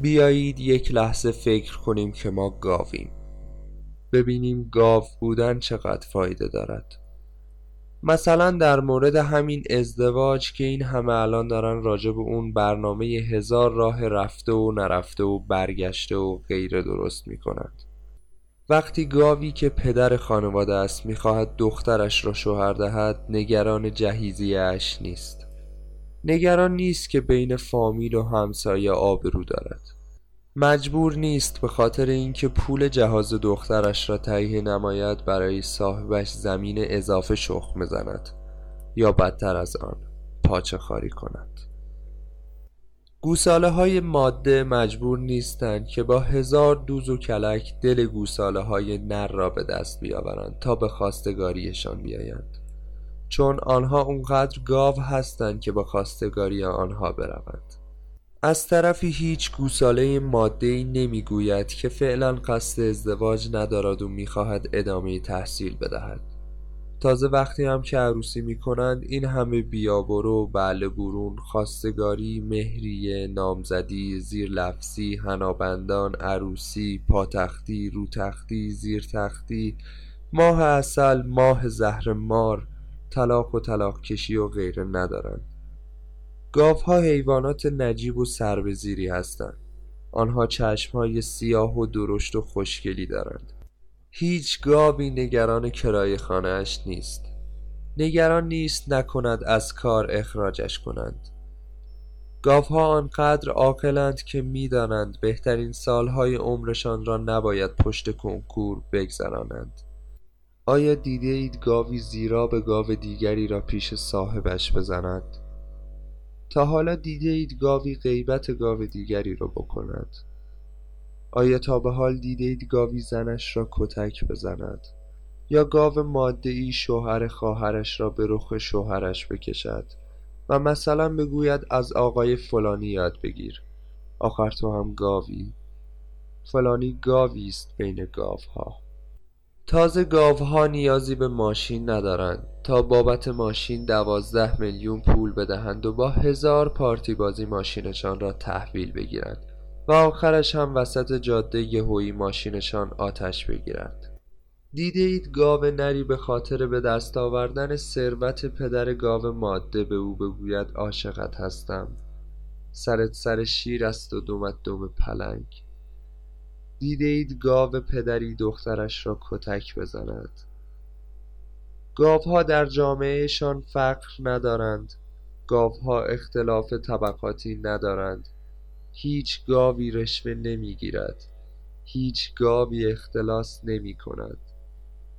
بیایید یک لحظه فکر کنیم که ما گاویم. ببینیم گاو بودن چقدر فایده دارد. مثلا در مورد همین ازدواج که این همه الان دارن راجع به اون برنامه هزار راه رفته و نرفته و برگشته و غیر درست می‌کنند. وقتی گاوی که پدر خانواده است می‌خواهد دخترش را شوهر دهد نگران جهیزیش نیست. نگران نیست که بین فامیل و همسایه آبرو دارد. مجبور نیست به خاطر اینکه پول جهاز دخترش را تهیه نماید برای صاحبش زمین اضافه شخم بزند یا بدتر از آن پاچه خاری کند. گوساله های ماده مجبور نیستند که با هزار دوز و کلک دل گوساله های نر را به دست بیاورند تا به خواستگاریشان بیایند. چون آنها اونقدر گاو هستند که با خواستگاری آنها بروند. از طرفی هیچ گوساله ماده نمی‌گوید که فعلا قصد ازدواج ندارد و می‌خواهد ادامه تحصیل بدهد. تازه وقتی هم که عروسی می‌کنند این همه بیابرو بله برون خواستگاری مهریه نامزدی زیر لفظی هنابندان عروسی پاتختی روتختی زیرتختی ماه اصل ماه زهر مار طلاق و طلاق کشی و غیره ندارند. گاوها حیوانات نجیب و سربزیری هستند. آنها چشمهای سیاه و درشت و خوشگلی دارند. هیچ گاوی نگران کرای خانهاش نیست. نگران نیست نکند از کار اخراجش کنند. گاوها آنقدر عاقلند که می‌دانند بهترین سالهای عمرشان را نباید پشت کنکور بگذرانند. آیا دیده اید گاوی زیرا به گاو دیگری را پیش صاحبش بزند؟ تا حالا دیده اید گاوی غیبت گاو دیگری را بکند. آیا تا به حال دیده اید گاوی زنش را کتک بزند؟ یا گاو ماده ای شوهر خواهرش را به رخ شوهرش بکشد؟ و مثلا بگوید از آقای فلانی یاد بگیر. آخر تو هم گاوی. فلانی گاوی است بین گاوها. تازه گاوها نیازی به ماشین ندارند. تا بابت ماشین دوازده میلیون پول بدهند و با هزار پارتی بازی ماشینشان را تحویل بگیرند و آخرش هم وسط جاده یهویی ماشینشان آتش بگیرد دیده اید گاو نری به خاطر به دست آوردن ثروت پدر گاو ماده به او بگوید عاشقت هستم. سرت سر شیر است و دومت دوم پلنگ. دیده اید گاو پدری دخترش را کتک بزند. گاوها در جامعهشان فقر ندارند. گاوها اختلاف طبقاتی ندارند. هیچ گاوی رشوه نمی‌گیرد. هیچ گاوی اختلاس نمی کند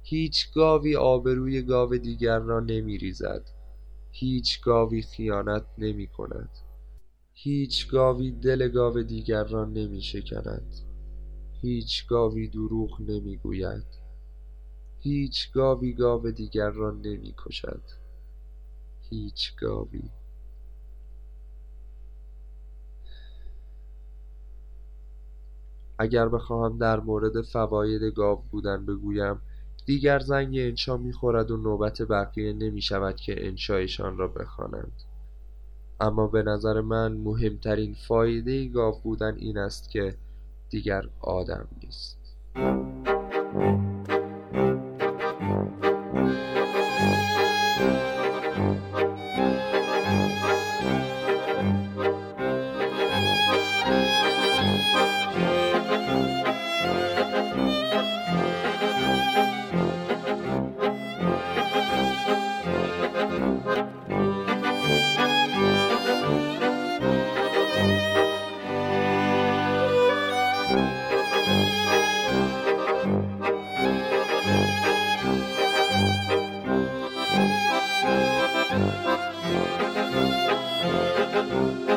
هیچ گاوی آبروی گاو دیگر را نمی ریزد هیچ گاوی خیانت نمی کند هیچ گاوی دل گاو دیگر را نمی شکند هیچ گاوی دروغ نمی گوید هیچ گاوی گاو دیگر را نمی کشد هیچ گاوی اگر بخواهم در مورد فواید گاو بودن بگویم دیگر زنگ انشا می‌خورد و نوبت بقیه نمی شود که انشایشان را بخوانند. اما به نظر من مهمترین فایده گاو بودن این است که دیگر آدم نیست. Thank you.